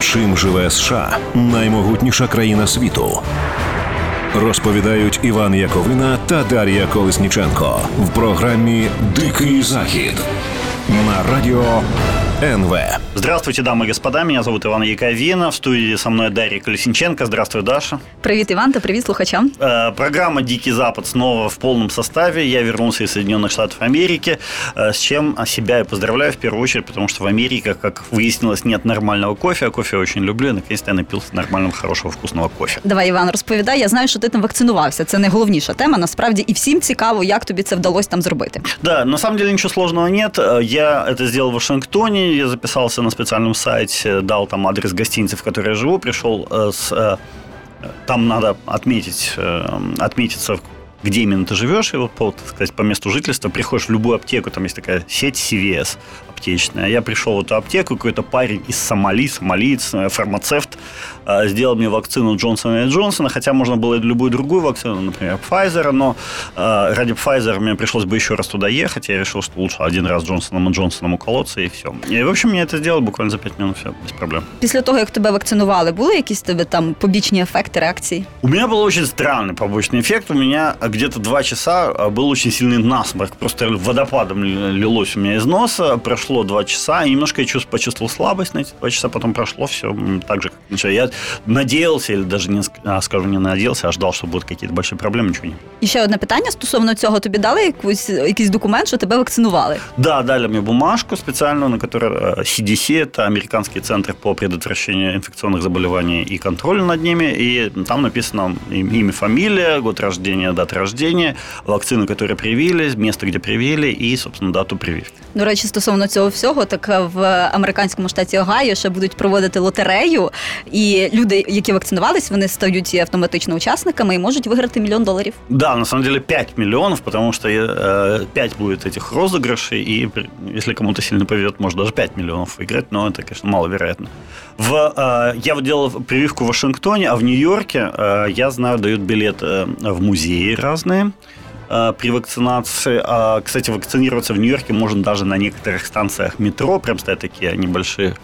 Чим живе США наймогутніша країна світу? Розповідають Іван Яковина та Дар'я Колесніченко в програмі Дикий Захід на радіо НВ. Здравствуйте, дамы и господа. Меня зовут Иван Яковина. В студии со мной Дарья Колесниченко. Здравствуй, Даша. Привіт, Іван, та привіт слухачам. Э, Программа «Дикий Запад» снова в полном составе. Я вернулся из Соединенных Штатов Америки, э, с чем себя и поздравляю в первую очередь, потому что в Америке, как выяснилось, нет нормального кофе, а кофе я очень люблю, и наконец-то я напился нормального, хорошего, вкусного кофе. Давай, Іван, розповідай. Я знаю, що ти там вакцинувався. Це найголовніша тема. Насправді, і всім цікаво, як тобі це вдалося там зробити. Да, на самом деле ничего сложного нет. Э, Я это сделал в Вашингтоне, я записался на специальном сайте, дал там адрес гостиницы, в которой я живу, пришел э, с... э, Там надо отметить, э, отметиться, где именно ты живешь, и вот по, так сказать, по месту жительства приходишь в любую аптеку, там есть такая сеть CVS аптечная. Я пришел в эту аптеку, какой-то парень из Сомали, сомалиец, э, фармацевт, э, сделал мне вакцину Джонсона и Джонсона, хотя можно было и любую другую вакцину, например, Pfizer, но э, ради Pfizer мне пришлось бы еще раз туда ехать, я решил, что лучше один раз Джонсоном и Джонсоном уколоться, и все. И, в общем, мне это сделали буквально за 5 минут, все, без проблем. Після того, як тебе вакцинували, були якісь в тебе там побічні ефекти, реакції? У меня был очень странный побочный эффект. У меня где-то два часа а, был очень сильный насморк. Просто водопадом лилось у меня из носа. Прошло два часа, и немножко я чувств- почувствовал слабость на эти два часа. Потом прошло все так же, как начало. Я надеялся, или даже не а, скажу, не надеялся, а ждал, что будут какие-то большие проблемы, ничего не І ще одне питання стосовно цього: тобі дали якусь якийсь документ, що тебе вакцинували? Да, дали мне бумажку специальную, на которой э, CDC, это американский центр по предотвращению инфекционных заболеваний и контролю над ними, и там написано им- имя, фамилия, год рождения, дата рождения, вакцину, которую привили, место, где привили, и, собственно, дату прививки. До речі, стосовно цього всього, так е, в американському штаті Огайо ще будуть проводити лотерею, і люди, які вакцинувались, вони стають автоматично учасниками і можуть виграти мільйон доларів. Да, на самом деле 5 миллионов, потому что э, 5 будет этих розыгрышей, и при- если кому-то сильно повезет, может даже 5 миллионов выиграть, но это, конечно, маловероятно. В, э, я вот делал прививку в Вашингтоне, а в Нью-Йорке, э, я знаю, дают билет э, в музеи разные при вакцинации. А, кстати, вакцинироваться в Нью-Йорке можно даже на некоторых станциях метро, прям стоят такие небольшие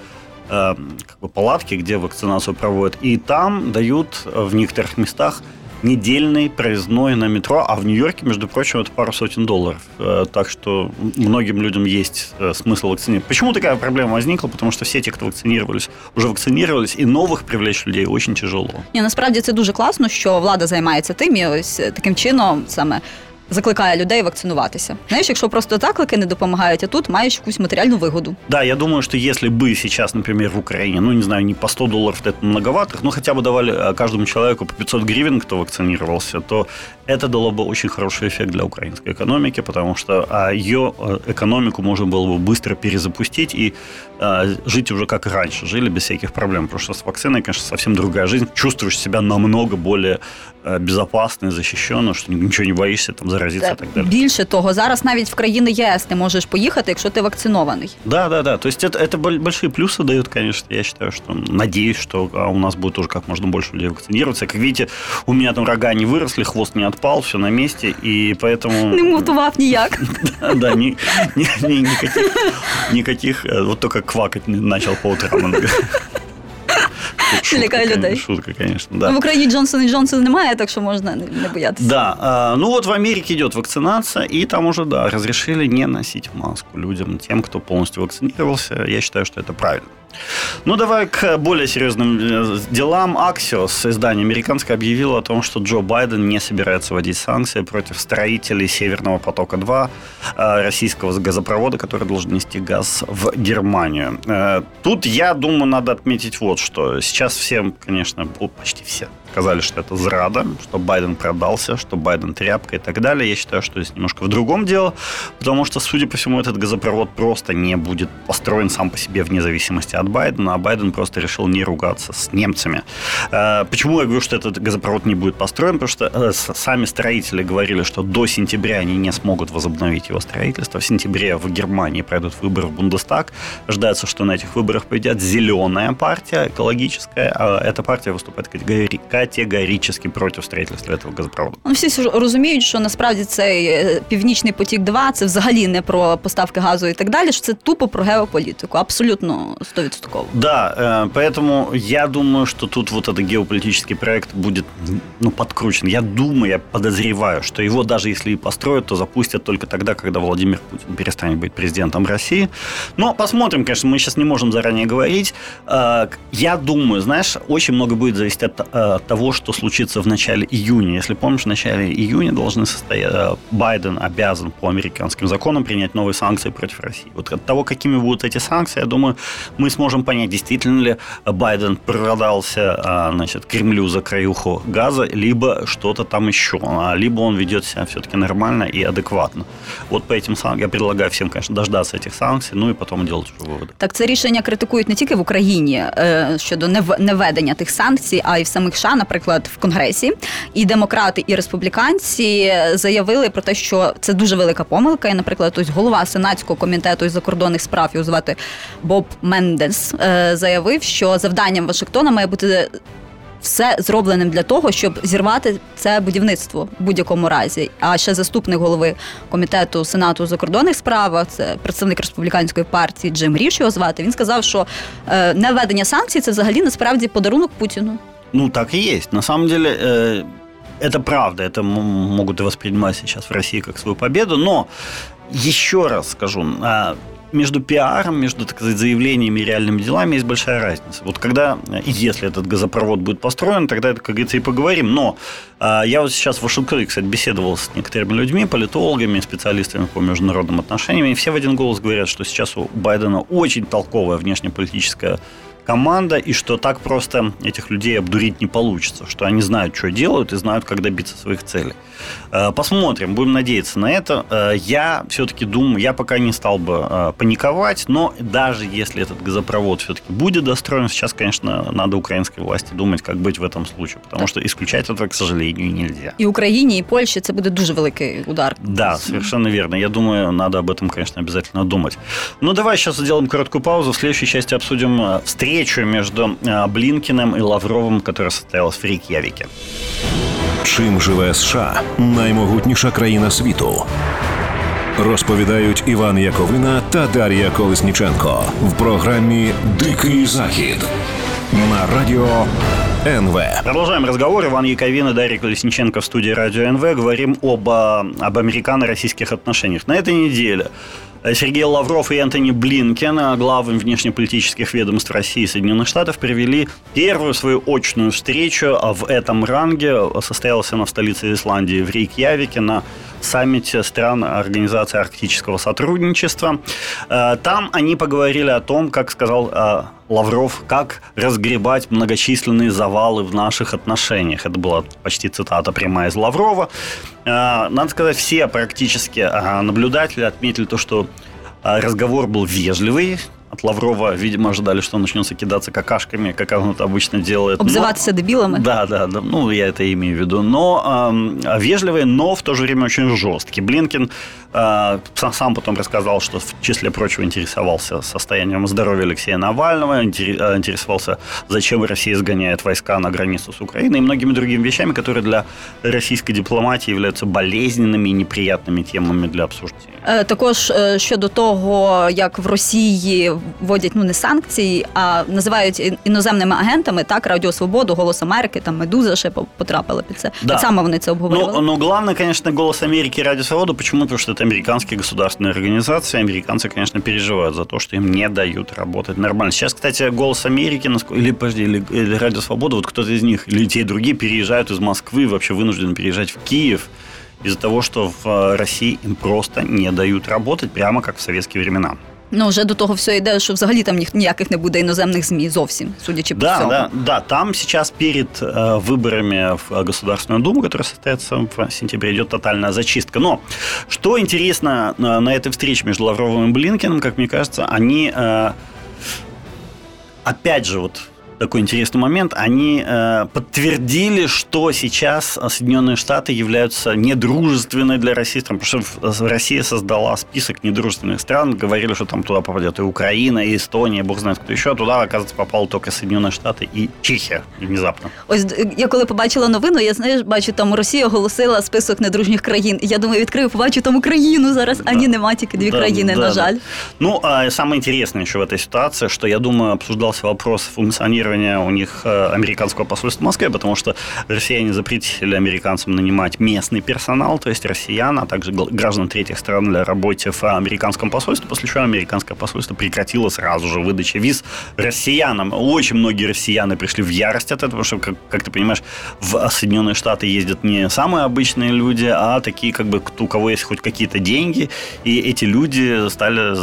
как бы палатки, где вакцинацию проводят. И там дают в некоторых местах недельный проездной на метро, а в Нью-Йорке, между прочим, это пару сотен долларов. Э, Так что многим людям есть э, смысл вакцинировать. Почему такая проблема возникла? Потому что все те, кто вакцинировались, уже вакцинировались, и новых привлечь людей очень тяжело. Ні, насправді це дуже класно, що влада займається тим і ось е, таким чином саме. Закликає людей вакцинуватися. Знаєш, якщо просто заклики не допомагають, а тут маєш якусь матеріальну вигоду. Да, я думаю, что если бы сейчас, например, в Украине, ну, не знаю, не по 100 долларов это многовато, но хотя бы давали э, каждому человеку по 500 гривен, кто вакцинировался, то это дало бы очень хороший эффект для украинской экономики, потому что а, ее э, экономику можно было бы быстро перезапустить и а, жить уже как раньше, жили без всяких проблем. Потому что с вакциной, конечно, совсем другая жизнь. Чувствуешь себя намного более э, безопасно и защищенно, что ничего не боишься там заразиться и так далее. Більше того, зараз навіть в країни ЄС ти можеш поїхати, якщо ти вакцинований. Да, да, да. То есть это, это боль- большие плюсы дают, конечно. Я считаю, что надеюсь, что а, у нас будет тоже как можно больше людей вакцинироваться. Как видите, у меня там рога не выросли, хвост не отпал, все на месте, и поэтому... Не мотував ніяк. Да, да, ни- ни- ни- никаких, никаких, э, вот только квакать не- начал по утрам. Шутка, Лякаю конечно, людей. Шутка, конечно, да. В Україні Джонсон і Джонсон немає, так що можна не, не боятися. Да, а, ну вот в Америке идет вакцинация, и там уже, да, разрешили не носить маску людям, тем, кто полностью вакцинировался. Я считаю, что это правильно. Ну, давай к более серьезным э, делам. Axios, издание американское, объявило о том, что Джо Байден не собирается вводить санкции против строителей Северного потока-2, э, российского газопровода, который должен нести газ в Германию. Э, Тут, я думаю, надо отметить вот что. Сейчас всем, конечно, почти все сказали, что это зрада, что Байден продался, что Байден тряпка и так далее. Я считаю, что здесь немножко в другом дело, потому что, судя по всему, этот газопровод просто не будет построен сам по себе вне зависимости от Байдена, а Байден просто решил не ругаться с немцами. Э, Почему я говорю, что этот газопровод не будет построен? Потому что э, сами строители говорили, что до сентября они не смогут возобновить его строительство. В сентябре в Германии пройдут выборы в Бундестаг. Ожидается, что на этих выборах победят зеленая партия, экологическая. А эта партия выступает категори- категорически против строительства этого газопровода. Ну, всі ж розуміють, що насправді цей е, північний потік 2 це взагалі не про поставки газу і так далі. Що це тупо про геополітику, абсолютно 100%. Да, э, поэтому я думаю, что тут вот этот геополитический проект будет ну, подкручен. Я думаю, я подозреваю, что его даже если и построят, то запустят только тогда, когда Владимир Путин перестанет быть президентом России. Но посмотрим, конечно, мы сейчас не можем заранее говорить. Э, Я думаю, знаешь, очень много будет зависеть от э, того, что случится в начале июня. Если помнишь, в начале июня должны состоять... э, Байден обязан по американским законам принять новые санкции против России. Вот от того, какими будут эти санкции, я думаю, мы сможем понять, действительно ли Байден продался а, значит, Кремлю за краюху газа, либо что-то там еще, а, либо он ведет себя все-таки нормально и адекватно. Вот по этим санкциям я предлагаю всем, конечно, дождаться этих санкций, ну и потом делать уже выводы. Так, це рішення критикують не тільки в Україні е, щодо нев- невведення тих санкцій, а й в самих США, наприклад, в Конгресі. І демократи, і республіканці заявили про те, що це дуже велика помилка. І, наприклад, ось голова сенатського комітету із закордонних справ його звати Боб Мендес е, заявив, що завданням Вашингтона має бути. Все зробленим для того, щоб зірвати це будівництво в будь-якому разі. А ще заступник голови комітету Сенату у закордонних справах, це представник республіканської партії Джим Ріш його звати. Він сказав, що е, невведення санкцій це взагалі насправді подарунок Путіну. Ну, так и есть. На самом деле, э, это правда. Это могут воспринимать сейчас в России как свою победу. Но еще раз скажу, а, между пиаром, между, так сказать, заявлениями и реальными делами есть большая разница. Вот когда, и если этот газопровод будет построен, тогда, это, как говорится, и поговорим. Но а, я вот сейчас в Вашингтоне, кстати, беседовал с некоторыми людьми, политологами, специалистами по международным отношениям, и все в один голос говорят, что сейчас у Байдена очень толковая внешнеполитическая команда, и что так просто этих людей обдурить не получится, что они знают, что делают, и знают, как добиться своих целей. Э, Посмотрим, будем надеяться на это. Э, Я все-таки думаю, я пока не стал бы э, паниковать, но даже если этот газопровод все-таки будет достроен, сейчас, конечно, надо украинской власти думать, как быть в этом случае, потому что исключать это, к сожалению, нельзя. І Україні, і Польщі це буде дуже великий удар. Да, совершенно верно. Я думаю, надо об этом, конечно, обязательно думать. Ну, давай сейчас сделаем короткую паузу. В следующей части обсудим э, встречу между э, Блинкиным и Лавровым, которая состоялась в Рейкьявике. Чим живе США наймогутніша країна світу? Розповідають Іван Яковина та Дар'я Колесніченко в програмі Дикий Захід на радіо НВ. Продолжаем разговор. Иван Яковин и Дарья Колесниченко в студии Радио НВ. Говорим об, а, об американо-российских отношениях. На этой неделе э, Сергей Лавров и Антони Блинкен, а, главы внешнеполитических ведомств России и Соединенных Штатов, провели первую свою очную встречу а, в этом ранге. Состоялась она в столице Исландии, в Рейкьявике, на саммите стран Организации Арктического сотрудничества. Э, Там они поговорили о том, как сказал э, Лавров, как разгребать многочисленные завалы в наших отношениях. Это была почти цитата прямая из Лаврова. Э, Надо сказать, все практически э, наблюдатели отметили то, что э, разговор был вежливый От Лаврова, видимо, ожидали, что он начнется кидаться какашками, как он это обычно делает. Но- Обзиватися дебілами. да, да, да. Ну, я это имею в виду. Но эм, вежливый, но в то же время очень жесткий. Блинкин э, сам, сам потом рассказал, что в числе прочего интересовался состоянием здоровья Алексея Навального, интере- э, интересовался, зачем Россия сгоняет войска на границу с Украиной и многими другими вещами, которые для российской дипломатии являются болезненными и неприятными темами для обсуждения. Е, Також е, щодо того, як в Росії вводять ну не санкції, а називають ін- іноземними агентами, так Радіо Свободу, Голос Америки, там Медуза ще по- потрапила під це. Да. Так само вони це обговорювали. Ну, но главное, конечно, «Голос Америки» и «Радио Свобода». Почему? Потому что это американские государственные организации. Американцы, конечно, переживают за то, что им не дают работать нормально. Сейчас, кстати, «Голос Америки», насколько- или, подожди, или, или «Радио Свобода», вот кто-то из них, или те и другие переезжают из Москвы, вообще вынуждены переезжать в Киев из-за того, что в э, России им просто не дают работать, прямо как в советские времена. Ну вже до того все йде, що взагалі там ні- ніяких не буде іноземних змі зовсім, судячи по Да, всьому. да, да. Там сейчас перед э, выборами в э, Государственную Думу, которая состоится в сентябре, идет тотальная зачистка. Но что интересно э, на этой встрече между Лавровым и Блинкиным, как мне кажется, они э, опять же вот такой интересный момент. Они э, подтвердили, что сейчас Соединенные Штаты являются недружественной для России страной, потому что Россия создала список недружественных стран, говорили, что там туда попадет и Украина, и Эстония, бог знает кто еще, а туда, оказывается, попало только Соединенные Штаты и Чехия внезапно. Ось я коли побачила новину, я знаєш, бачу, там Росія оголосила список недружніх країн. Я думаю, відкрию, побачу там Україну зараз. Да. А ні, нема тільки дві да, країни, да, на жаль. Да. Ну, а самое интересное еще в этой ситуации, что я думаю, обсуждался вопрос функционирования у них э, американского посольства в Москве, потому что россияне запретили американцам нанимать местный персонал, то есть россиян, а также граждан третьих стран для работы в американском посольстве, после чего американское посольство прекратило сразу же выдачу виз россиянам. Очень многие россияне пришли в ярость от этого, что, как, как ты понимаешь, в Соединенные Штаты ездят не самые обычные люди, а такие, как бы, у кого есть хоть какие-то деньги, и эти люди стали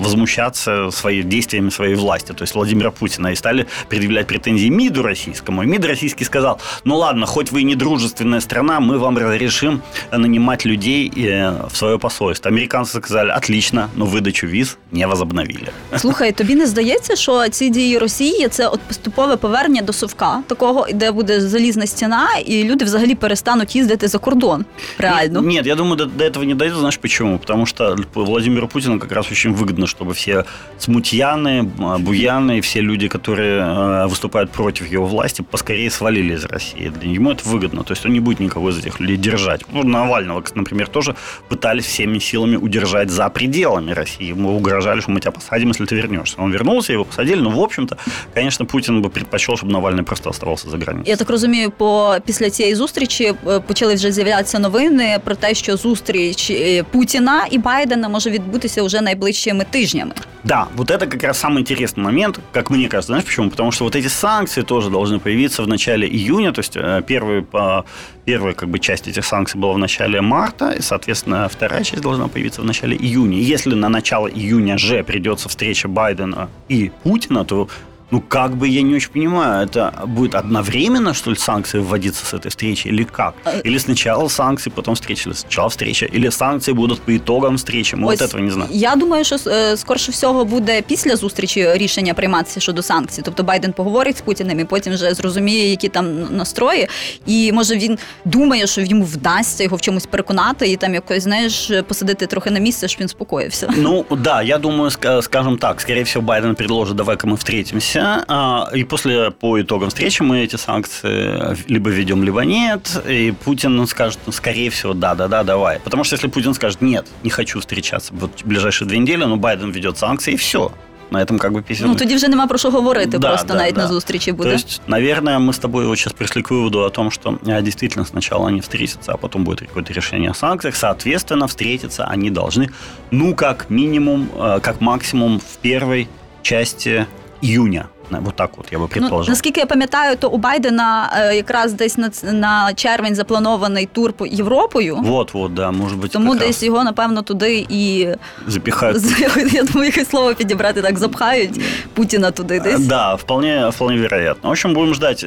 возмущаться своими действиями своей власти, то есть Владимира Путина, и стали предъявлять претензии МИДу российскому. И МИД российский сказал, ну ладно, хоть вы и не дружественная страна, мы вам разрешим нанимать людей э, в свое посольство. Американцы сказали, отлично, но выдачу виз не возобновили. Слухай, тобі не здається, що ці дії Росії це от поступове повернення до совка, такого, де буде залізна стіна, і люди взагалі перестануть їздити за кордон. Реально. Нет, я думаю, до, до этого не дойдет. Знаешь почему? Потому что Владимиру Путину как раз очень выгодно, чтобы все смутьяны, буяны, все люди, которые э, выступают против его власти, поскорее свалили из России. Для него это выгодно. То есть он не будет никого из этих людей держать. Ну, Навального, например, тоже пытались всеми силами удержать за пределами России. Ему угрожали, что мы тебя посадим, если ты вернешься. Он вернулся, его посадили. Но, в общем-то, конечно, Путин бы предпочел, чтобы Навальный просто оставался за границей. Я так розумію, по після цієї зустрічі почали вже з'являтися новини про те, що зустріч Путіна і Байдена може відбутися вже найближчими тижнями. Да, вот это как раз самый интересный момент, как мне кажется. Знаешь почему? Потому что вот эти санкции тоже должны появиться в начале июня, то есть первый, первая как бы часть этих санкций была в начале марта, и, соответственно, вторая часть должна появиться в начале июня. Если на начало июня же придется встреча Байдена и Путина, то ну, как бы я не очень понимаю, это будет одновременно, что ли, санкции вводиться с этой встречи, или как? А, или сначала санкции, потом встреча, или сначала встреча, или санкції будуть по итогам встречи. Ми Ось, от этого не знаємо. Я думаю, що е, скорше всього буде після зустрічі рішення прийматися щодо санкцій. Тобто Байден поговорить з Путіним і потім вже зрозуміє, які там настрої. І може він думає, що йому вдасться його в чомусь переконати і там якось знаєш посадити трохи на місце, щоб він спокоївся. Ну да, я думаю, скажем так, скорее всего, Байден предложит, давай-ка мы встретимся а, и после, по итогам встречи мы эти санкции либо ведем, либо нет. И Путин скажет, ну, скорее всего, да, да, да, давай. Потому что если Путин скажет, нет, не хочу встречаться вот в ближайшие две недели, ну, Байден ведет санкции, и все. На этом как бы письмо. Ну, тоді вже нема про що говорити, да, просто да, навіть да. на зустрічі буде. То есть, наверное, мы с тобой вот сейчас пришли к выводу о том, что действительно сначала они встретятся, а потом будет какое-то решение о санкциях. Соответственно, встретиться они должны, ну, как минимум, как максимум в первой части июня. Вот так от я би предположив. Ну, наскільки я пам'ятаю, то у Байдена е, якраз десь на на червень запланований тур по Європою. Вот, вот, да, може бути. Тому десь раз. його, напевно, туди і запихають. Я думаю, яке слово підібрати так запхають Путіна туди десь. Да, вполне, вполне вероятно. В общем, будем ждать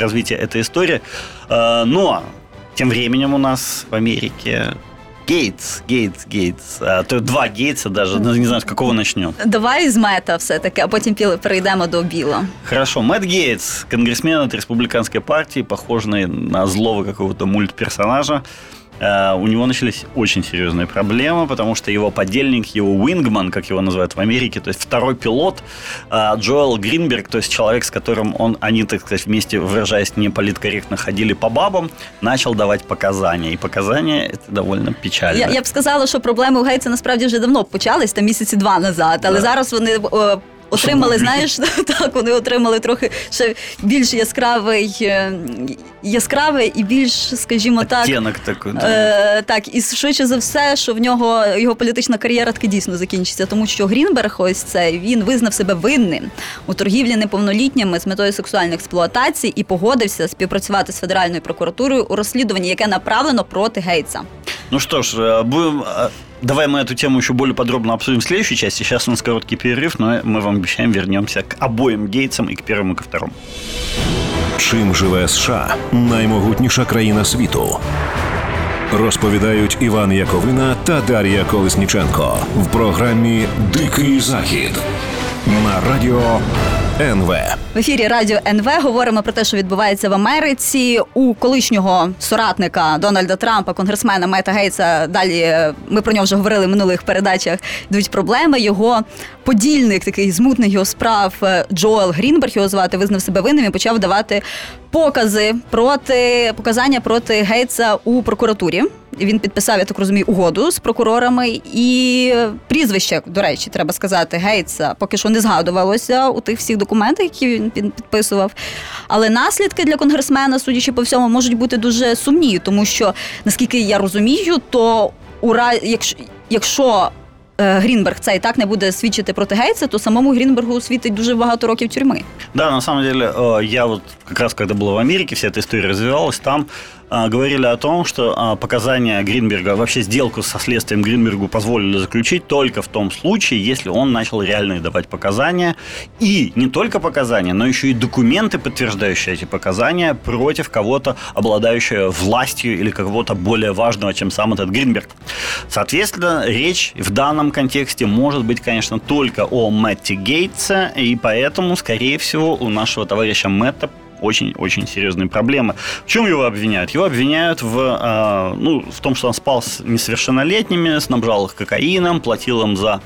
развития этой истории. Но тем временем у нас в Америке Гейтс, Гейтс, Гейтс. А, то два Гейтса даже, ну, не знаю, с какого начнем. Давай из Мета все-таки, а потім перейдемо до Біла. Хорошо, Мэтт Гейтс, конгрессмен от республиканской партии, похожий на злого какого-то мультперсонажа. Э, у него начались очень серьезные проблемы, потому что его подельник, его Wingman, как его называют в Америке, то есть второй пилот, э, Джоэл Гринберг, то есть человек, с которым он, они, так сказать, вместе, выражаясь неполиткорректно, ходили по бабам, начал давать показания. І показання це довольно печально. Я, я б сказала, що проблеми у Гейтса насправді вже давно почались, там місяці два назад, але да. зараз вони отримали, знаєш, так вони отримали трохи ще більш яскравий е, яскравий і більш, скажімо так, такий, е, так, і швидше за все, що в нього його політична кар'єра таки дійсно закінчиться, тому що Грінберг, ось цей він визнав себе винним у торгівлі неповнолітніми з метою сексуальної експлуатації і погодився співпрацювати з федеральною прокуратурою у розслідуванні, яке направлено проти Гейтса. Ну что ж, е, будем е, Давай мы эту тему еще более подробно обсудим в следующей части. Сейчас у нас короткий перерыв, но мы вам обещаем вернемся к обоим Гейтсам и к первому, и ко второму. Чим живе США наймогутніша країна світу? Розповідають Іван Яковина та Дар'я Колесніченко в програмі Дикий Захід на радіо НВ. В ефірі Радіо НВ говоримо про те, що відбувається в Америці у колишнього соратника Дональда Трампа, конгресмена Мета Гейтса. Далі е, ми про нього вже говорили в минулих передачах. Йдуть проблеми. Його подільник, такий змутний його справ е, Джоел Грінберг, його звати, визнав себе винним і почав давати покази проти показання проти Гейтса у прокуратурі. Він підписав, я так розумію, угоду з прокурорами, і прізвище, до речі, треба сказати, Гейтса поки що не згадувалося у тих всіх документах, які він під- підписував. Але наслідки для конгресмена, судячи по всьому, можуть бути дуже сумні, тому що наскільки я розумію, то ура, якщо, якщо е, Грінберг це і так не буде свідчити проти Гейтса, то самому Грінбергу світить дуже багато років тюрми. Да, на самом деле, э, я вот как раз когда был в Америке, вся эта история развивалась, там а, говорили о том, что а, показания Гринберга, вообще сделку со следствием Гринбергу позволили заключить только в том случае, если он начал реальные давать показания. И не только показания, но еще и документы, подтверждающие эти показания против кого-то, обладающего властью или кого-то более важного, чем сам этот Гринберг. Соответственно, речь в данном контексте может быть, конечно, только о Мэтте Гейтсе, и поэтому, скорее всего, у нашего товарища Мэтта очень-очень серьезные проблемы. В чем его обвиняют? Его обвиняют в, э, ну, в том, что он спал с несовершеннолетними, снабжал их кокаином, платил им за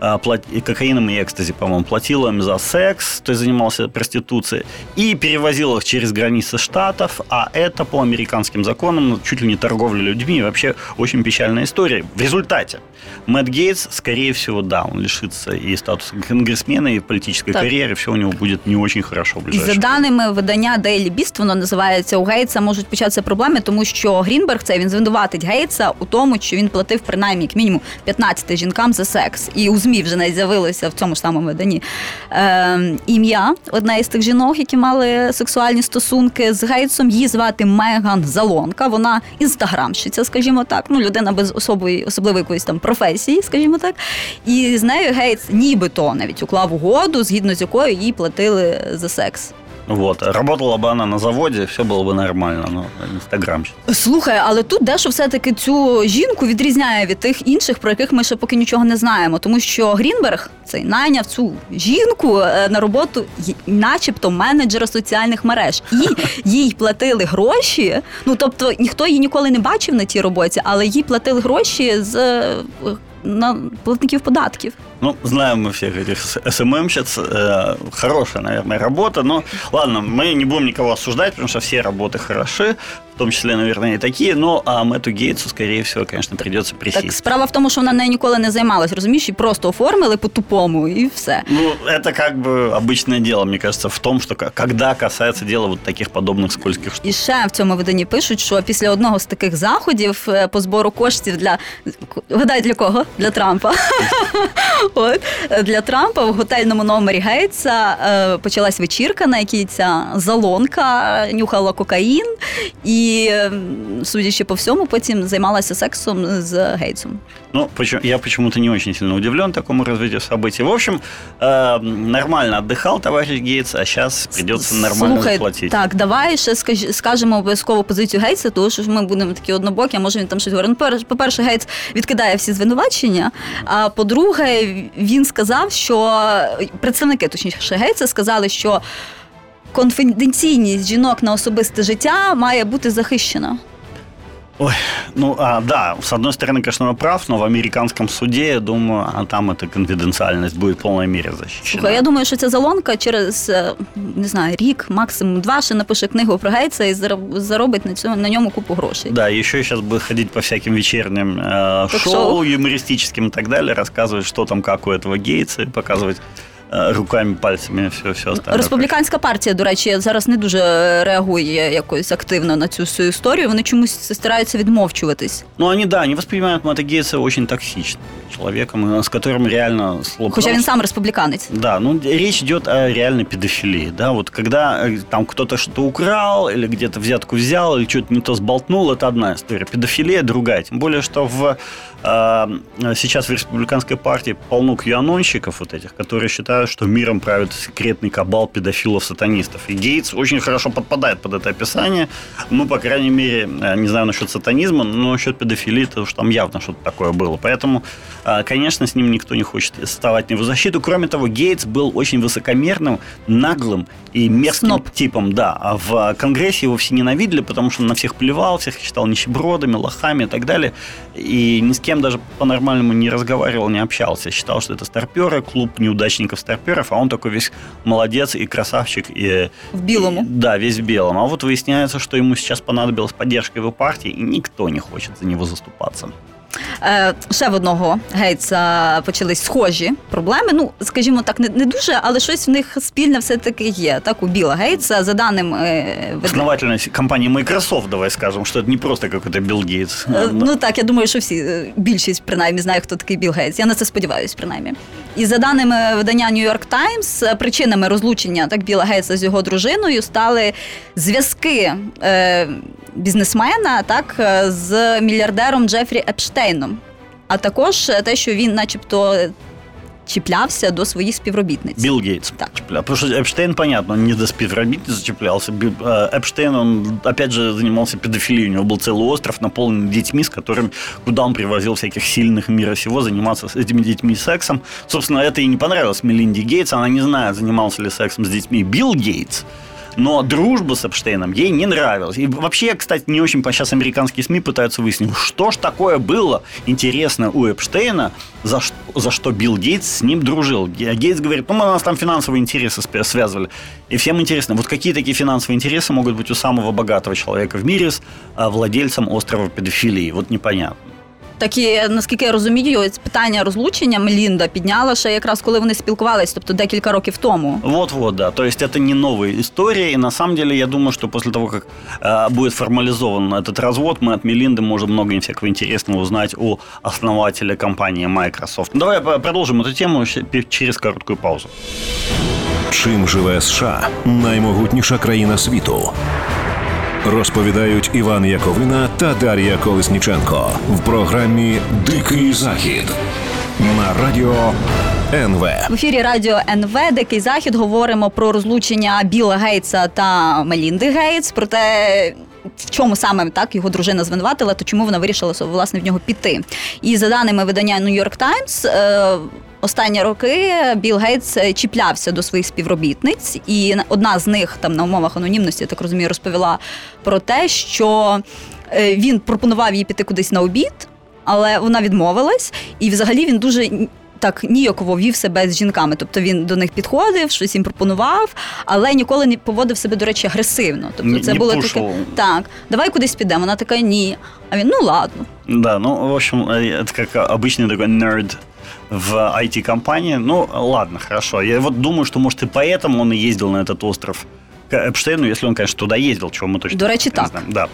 кокаином и экстази, по-моему, платил им за секс, то есть занимался проституцией, и перевозил их через границы штатов, а это по американским законам ну, чуть ли не торговля людьми, и вообще очень печальная история. В результате Мэтт Гейтс, скорее всего, да, он лишится и статуса конгрессмена, и политической Так. карьеры, все у него будет не очень хорошо в І за ближайшее даними видання Daily Beast, воно називається у Гейтса можуть початися проблеми, тому що Грінберг це він звинуватить Гейтса у тому, що він платив принаймні як мінімум 15 жінкам за секс. І у ЗМІ вже навіть з'явилося в цьому ж самому виданні е, ім'я одна із тих жінок, які мали сексуальні стосунки з Гейтсом. Її звати Меган Залонка. Вона інстаграмщиця, скажімо так. Ну, людина без особої особливої якоїсь там професії, скажімо так. І з нею Гейтс нібито навіть уклав угоду, згідно з якою їй платили за секс. Вот. Работала бы она на заводе, все было бы нормально, но Инстаграм. Слухай, але тут дещо все-таки цю жінку відрізняє від тих інших, про яких ми ще поки нічого не знаємо. Тому що Грінберг цей найняв цю жінку е, на роботу, й- начебто менеджера соціальних мереж, і їй платили гроші. Ну тобто ніхто її ніколи не бачив на тій роботі, але їй платили гроші з е, на платників податків. Ну, знаем мы всех этих с- СММщиц. Э, хорошая, наверное, работа. Но ладно, мы не будем никого осуждать, потому что все работы хороши, в том числе, наверное, и такие. Но а Мэтту Гейтсу, скорее всего, конечно, придется присесть. Так справа в тому, що вона нею ніколи не займалась, розумієш, і просто оформили по-тупому, і все. Ну, это как бы обычное дело, мне кажется, в том, что к- когда касается дела вот таких подобных скользких штук. І ще в цьому виданні пишуть, що після одного з таких заходів е, по збору коштів для гадай для кого? Для Трампа. От для Трампа в готельному номері Гейтса е, почалась вечірка, на якій ця залонка нюхала кокаїн, і, е, судячи по всьому, потім займалася сексом з Гейтсом. Ну, почему- я почему-то не очень сильно удивлен такому развитию событий. В общем, э, нормально отдыхал товарищ Гейтс, а сейчас придется нормально Слухай, платить. Так, давай ще скаж- скажемо обов'язково позицію Гейтса, тому що ж ми будемо такі однобокі, а може він там щось говорить. Ну, пер- по-перше, Гейтс відкидає всі звинувачення. А по-друге, він сказав, що представники, точніше, Гейтса сказали, що конфіденційність жінок на особисте життя має бути захищена. Ой, ну а, да, с одной стороны, конечно, он прав, но в американском суде, я думаю, а там эта конфиденциальность будет в полной мере защищена. Слухай, я думаю, що ця залонка через не знаю, рік, максимум два, ще напише книгу про Гейтса і зароб- заробить на цьому на ньому купу грошей. Да, еще сейчас будет ходить по всяким вечерним э, Ток-шоу. шоу юмористическим и так далее, рассказывать, что там, как у этого Гейтса, и показывать э, руками, пальцами, все, все остальное. Республіканська партія, до речі, зараз не дуже реагує якось активно на цю всю історію. Вони чомусь стараються відмовчуватись. Ну, они, да, они воспринимают Мэтта Гейтса очень токсичным человеком, э, с которым реально сложно. Хоча він сам республіканець. Да, ну речь идет о реальной педофилии, да, вот когда э, там кто-то что-то украл или где-то взятку взял или что-то не то сболтнул, это одна история. Педофилия другая, тем более, что в, э, сейчас в республиканской партии полно кьянонщиков вот этих, которые считают, что миром правит секретный кабал педофилов-сатанистов. И Гейтс очень хорошо подпадает под это описание. Ну, по крайней мере, э, не знаю насчет сатанизма, но насчет педофилии, то уж там явно что-то такое было. Поэтому, э, конечно, с ним никто не хочет вставать на его защиту. Кроме того, Гейтс был очень высокомерным, наглым и мерзким Сноб. типом, да. А в Конгрессе его все ненавидели, потому что он на всех плевал, всех считал нищебродами, лохами и так далее. И ни с кем даже по-нормальному не разговаривал, не общался. Считал, что это старперы, клуб неудачников-старперов, а он такой весь молодец и красавчик. И, В білому. и- да, весь в белом. А вот выясняется, что ему сейчас понадобилась поддержка его партии, и никто не хочет за него заступаться. Е, ще в одного Гейтса почались схожі проблеми. Ну, скажімо так, не, не дуже, але щось в них спільне все-таки є. Так, у Біла Гейтса, за даним е, Основательность компании Microsoft, давай скажем, что это не просто какой-то Билл Гейтс. Е, Ну так, я думаю, що всі, е, більшість принаймні знає, хто такий Білл Гейтс. Я на це сподіваюся, принаймні. І за даними видання New York Times, причинами розлучення так Біла Гейтса з його дружиною стали зв'язки е, бізнесмена так, е, з мільярдером Джефрі Епштейном, а також е, те, що він, начебто, чіплявся до своїх співробітниць. Билл Гейтс. Так. Чеплял. Потому что Эпштейн, понятно, он не до спидробитницы зачеплялся. Би- э, Эпштейн, он, опять же, занимался педофилией. У него был целый остров, наполненный детьми, с которыми, куда он привозил всяких сильных мира сего, заниматься с этими детьми сексом. Собственно, это и не понравилось Мелинде Гейтс. Она не знает, занимался ли сексом с детьми Билл Гейтс. Но дружба с Эпштейном ей не нравилась. И вообще, кстати, не очень сейчас американские СМИ пытаются выяснить, что ж такое было интересно у Эпштейна, за что, за что Билл Гейтс с ним дружил. Ге- Гейтс говорит, ну, у нас там финансовые интересы связывали. И всем интересно, вот какие такие финансовые интересы могут быть у самого богатого человека в мире с а, владельцем острова педофилии? Вот непонятно Так і, наскільки я розумію, ось питання розлучення Мелінда підняла ще якраз коли вони спілкувались, тобто декілька років тому. Вот-вот, да. То есть это не новая история. И на самом деле я думаю, что после того, как э, будет формализован этот развод, мы от Мелинды можем много всякого интересного узнать о основателе компании Microsoft. Давай по- продолжим эту тему щ- пе- через короткую паузу. Чим живе США наймогутніша країна світу? Розповідають Іван Яковина та Дар'я Колесніченко в програмі Дикий Захід на радіо НВ. В ефірі радіо НВ Дикий Захід говоримо про розлучення Біла Гейтса та Мелінди Гейтс. Про те, в чому саме так його дружина звинуватила, то чому вона вирішила власне в нього піти. І за даними видання New York Times, Останні роки Білл Гейтс е, чіплявся до своїх співробітниць, і одна з них там на умовах анонімності, я так розумію, розповіла про те, що е, він пропонував їй піти кудись на обід, але вона відмовилась, і взагалі він дуже так ніяково вів себе з жінками. Тобто він до них підходив, щось їм пропонував, але ніколи не поводив себе, до речі, агресивно. Тобто Не- це не було пушив. таке так, давай кудись підемо. Вона така ні. А він ну ладно. Да, ну, в общем, э, это как обычный такой нерд в IT-компании. Ну, ладно, хорошо. Я вот думаю, что, может, и поэтому он и ездил на этот остров к Эпштейну, если он, конечно, туда ездил, чего мы точно не так. знаем. Да.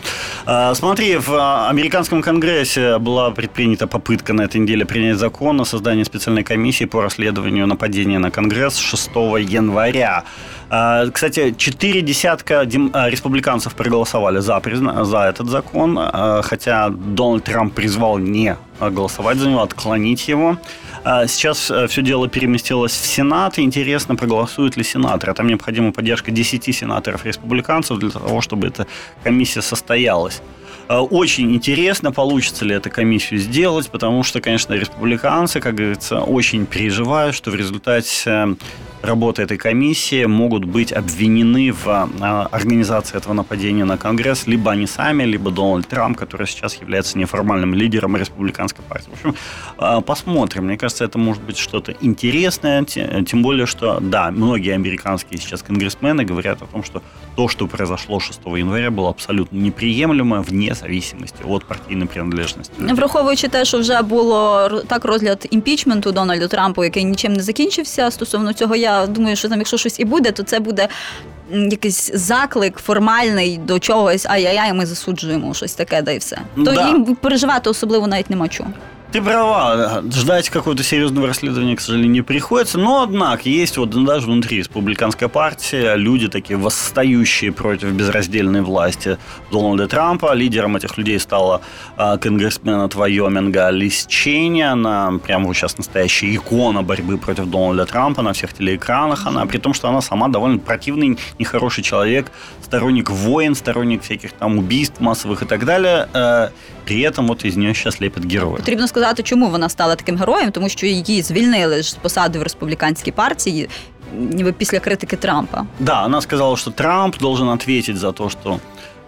А, Смотри, в а, американском конгрессе была предпринята попытка на этой неделе принять закон о создании специальной комиссии по расследованию нападения на Конгресс 6 января. А, Кстати, четыре десятка дем- республиканцев проголосовали за, призна- за этот закон, а, хотя Дональд Трамп призвал не голосовать за него, отклонить его. А, Сейчас все дело переместилось в Сенат. Интересно, проголосуют ли сенаторы. Там необходима поддержка 10 сенаторов-республиканцев для того, чтобы эта комиссия состоялась. А, Очень интересно, получится ли эту комиссию сделать, потому что, конечно, республиканцы, как говорится, очень переживают, что в результате э, работы этой комиссии могут быть обвинены в а, организации этого нападения на Конгресс либо они сами, либо Дональд Трамп, который сейчас является неформальным лидером республиканской партии. В общем, а, посмотрим. Мне кажется, это может быть что-то интересное, те- тем более, что, да, многие американские сейчас конгрессмены говорят о том, что то, что произошло 6 января, было абсолютно неприемлемо вне зависимости от партийной принадлежности. Враховуючи те, що вже було р- так розгляд імпічменту Дональду Трампу, який нічим не закінчився. Стосовно цього, я думаю, що там, якщо щось і буде, то це буде якийсь заклик формальний до чогось, ай-яй-яй, ми засуджуємо щось таке, да і все. То Да. їм переживати особливо навіть нема чого. Ты права, ждать какого-то серьезного расследования, к сожалению, не приходится. Но, однако, есть вот даже внутри республиканской партии люди такие восстающие против безраздельной власти Дональда Трампа. Лидером этих людей стала э, конгрессмен от Вайоминга Лиз Чейни. Она прямо сейчас настоящая икона борьбы против Дональда Трампа на всех телеэкранах. Она, при том, что она сама довольно противный, нехороший человек, сторонник войн, сторонник всяких там убийств массовых и так далее Э, при этом от із нього зараз лепять герої. Потрібно сказати, чому вона стала таким героєм, тому що її звільнили ж з посади в республіканській партії, ніби після критики Трампа. Да, она сказала, что Трамп должен ответить за то, что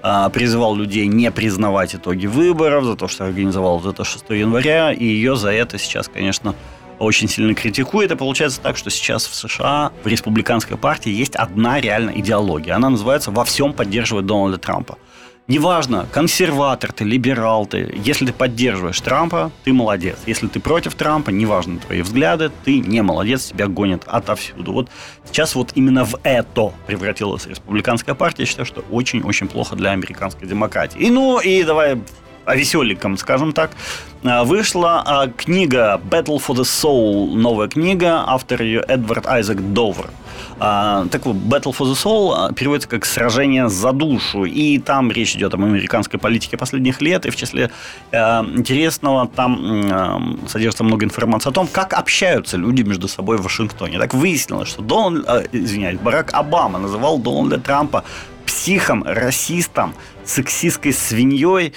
а, призывал людей не признавать итоги выборов, за то, что организовал вот это 6 января, и ее за это сейчас, конечно, очень сильно критикует. И получается так, что сейчас в США, в республиканской партии есть одна реальная идеология. Она называется «Во всем поддерживает Дональда Трампа». Неважно, консерватор ты, либерал ты, если ты поддерживаешь Трампа, ты молодец. Если ты против Трампа, неважно твои взгляды, ты не молодец, тебя гонят отовсюду. Вот сейчас вот именно в это превратилась республиканская партия. Я считаю, что очень-очень плохо для американской демократии. И ну, и давай о веселиком, скажем так, а, вышла а, книга «Battle for the Soul», новая книга, автор ее Эдвард Айзек Довер. А, так вот, Battle for the Soul переводится как «Сражение за душу», и там речь идет об американской политике последних лет, и в числе интересного там содержится много информации о том, как общаются люди между собой в Вашингтоне. Так выяснилось, что Дональд, извиняюсь, Барак Обама называл Дональда Трампа психом, расистом, сексистской свиньей,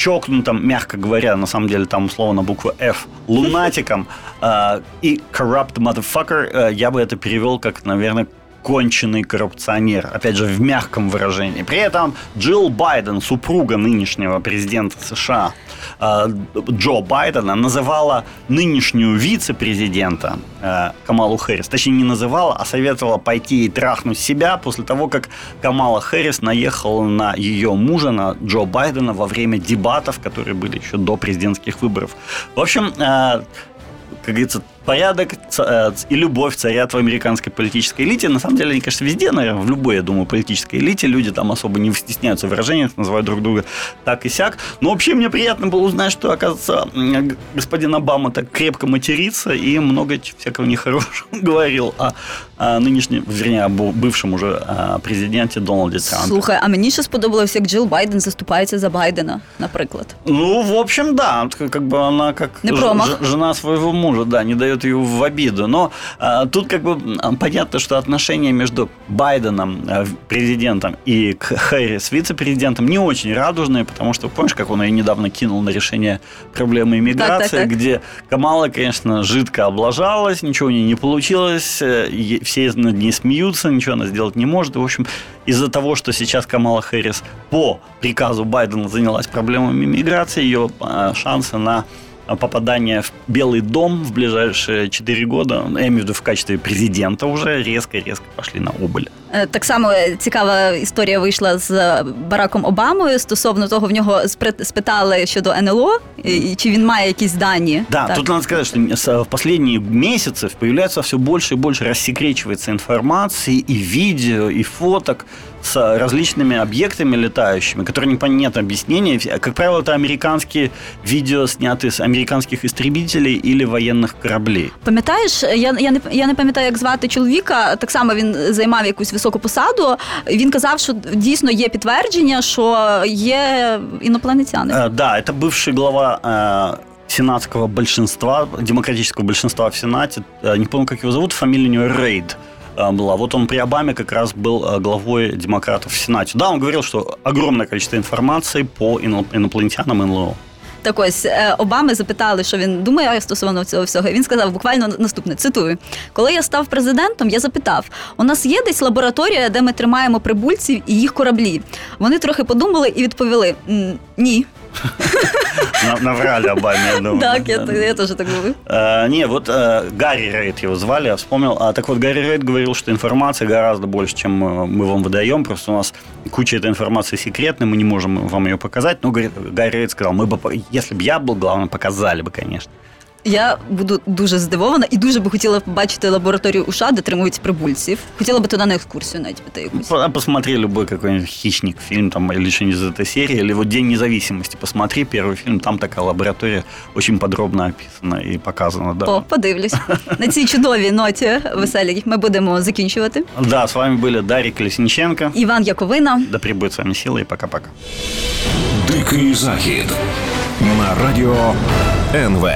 чокнутым, мягко говоря, на самом деле там условно буква F, лунатиком э, и corrupt motherfucker, э, я бы это перевел как, наверное, конченый коррупционер, опять же, в мягком выражении. При этом Джилл Байден, супруга нынешнего президента США э, Джо Байдена, называла нынешнюю вице-президента э, Камалу Хэрис, точнее, не называла, а советовала пойти и трахнуть себя после того, как Камала Хэрис наехала на ее мужа, на Джо Байдена, во время дебатов, которые были еще до президентских выборов. В общем, э, как говорится, порядок э, и любовь царят в американской политической элите. На самом деле, они, конечно, везде, наверное, в любой, я думаю, политической элите люди там особо не стесняются в выражениях, называют друг друга так и сяк. Но вообще мне приятно было узнать, что, оказывается, господин Обама так крепко матерится и много всякого нехорошего говорил о, о нынешнем, вернее, о бывшем уже о президенте Дональде Трампе. Слухай, а мені ще сподобалось, як Джил Байден заступається за Байдена, наприклад. Ну, в общем, да. Как бы она как не жена своего мужа, да, не дает ее в обиду. Но а, тут как бы понятно, что отношения между Байденом, а, президентом, и Хэрис, вице-президентом, не очень радужные, потому что, помнишь, как он ее недавно кинул на решение проблемы иммиграции, так, так, так. где Камала, конечно, жидко облажалась, ничего у нее не получилось, э, все над ней смеются, ничего она сделать не может. в общем, из-за того, что сейчас Камала Хэрис по приказу Байдена занялась проблемами иммиграции, ее а, шансы на попадания в Белый дом в ближайшие 4 года, я имею в виду в качестве президента уже резко-резко пошли на убыль. Е, так само цікава історія вийшла з Бараком Обамою стосовно того, в нього спитали щодо НЛО, і чи він має якісь дані. Да, так. тут надо сказать, что в последние месяцы появляется все больше и больше рассекречивается информации и видео, и фоток с различными объектами летающими, которые нет объяснения. Как правило, это американские видео, снятые с американских истребителей или военных кораблей. Пам'ятаєш, я я не я не пам'ятаю, як звати чоловіка. Так само він займав якусь високу посаду. Він казав, що дійсно є підтвердження, що є інопланетяни. Е, да, це бывший глава. Е, сенатского большинства, демократического большинства в Сенате. Е, не помню, как его зовут, фамилия у него Рейд. Э, была. Вот он при Обаме как раз был э, главой демократов в Сенате. Да, он говорил, что огромное количество информации по инопланетянам НЛО. Так ось е, Обами запитали, що він думає стосовно цього всього. Він сказав буквально наступне: цитую: коли я став президентом, я запитав: у нас є десь лабораторія, де ми тримаємо прибульців і їх кораблі. Вони трохи подумали і відповіли: ні. Наврали Обаме, я думаю. Так, я, тоже так думаю. А, не, вот а, Гарри Рейд его звали, я вспомнил. А, так вот, Гарри Рейд говорил, что информации гораздо больше, чем э, мы вам выдаем. Просто у нас куча этой информации секретной, мы не можем вам ее показать. Но Гарри Рейд сказал, мы бы, если бы я был главным, показали бы, конечно. Я буду дуже здивована і дуже би хотіла побачити лабораторію у США, де тримують прибульців. Хотіла би туди на екскурсію навіть піти якусь. По- Посмотри любой какой-нибудь хищник фильм там или что-нибудь из этой серии, или вот День независимости. Посмотри первый фильм, там такая лаборатория очень подробно описана и показана. Да, О, подивлюсь. На цій чудовій ноті веселій ми будемо закінчувати. да с вами были Дарья Колесниченко. Іван Яковина. Да пребудет с вами сила и пока-пока. Дикий захід на радіо НВ.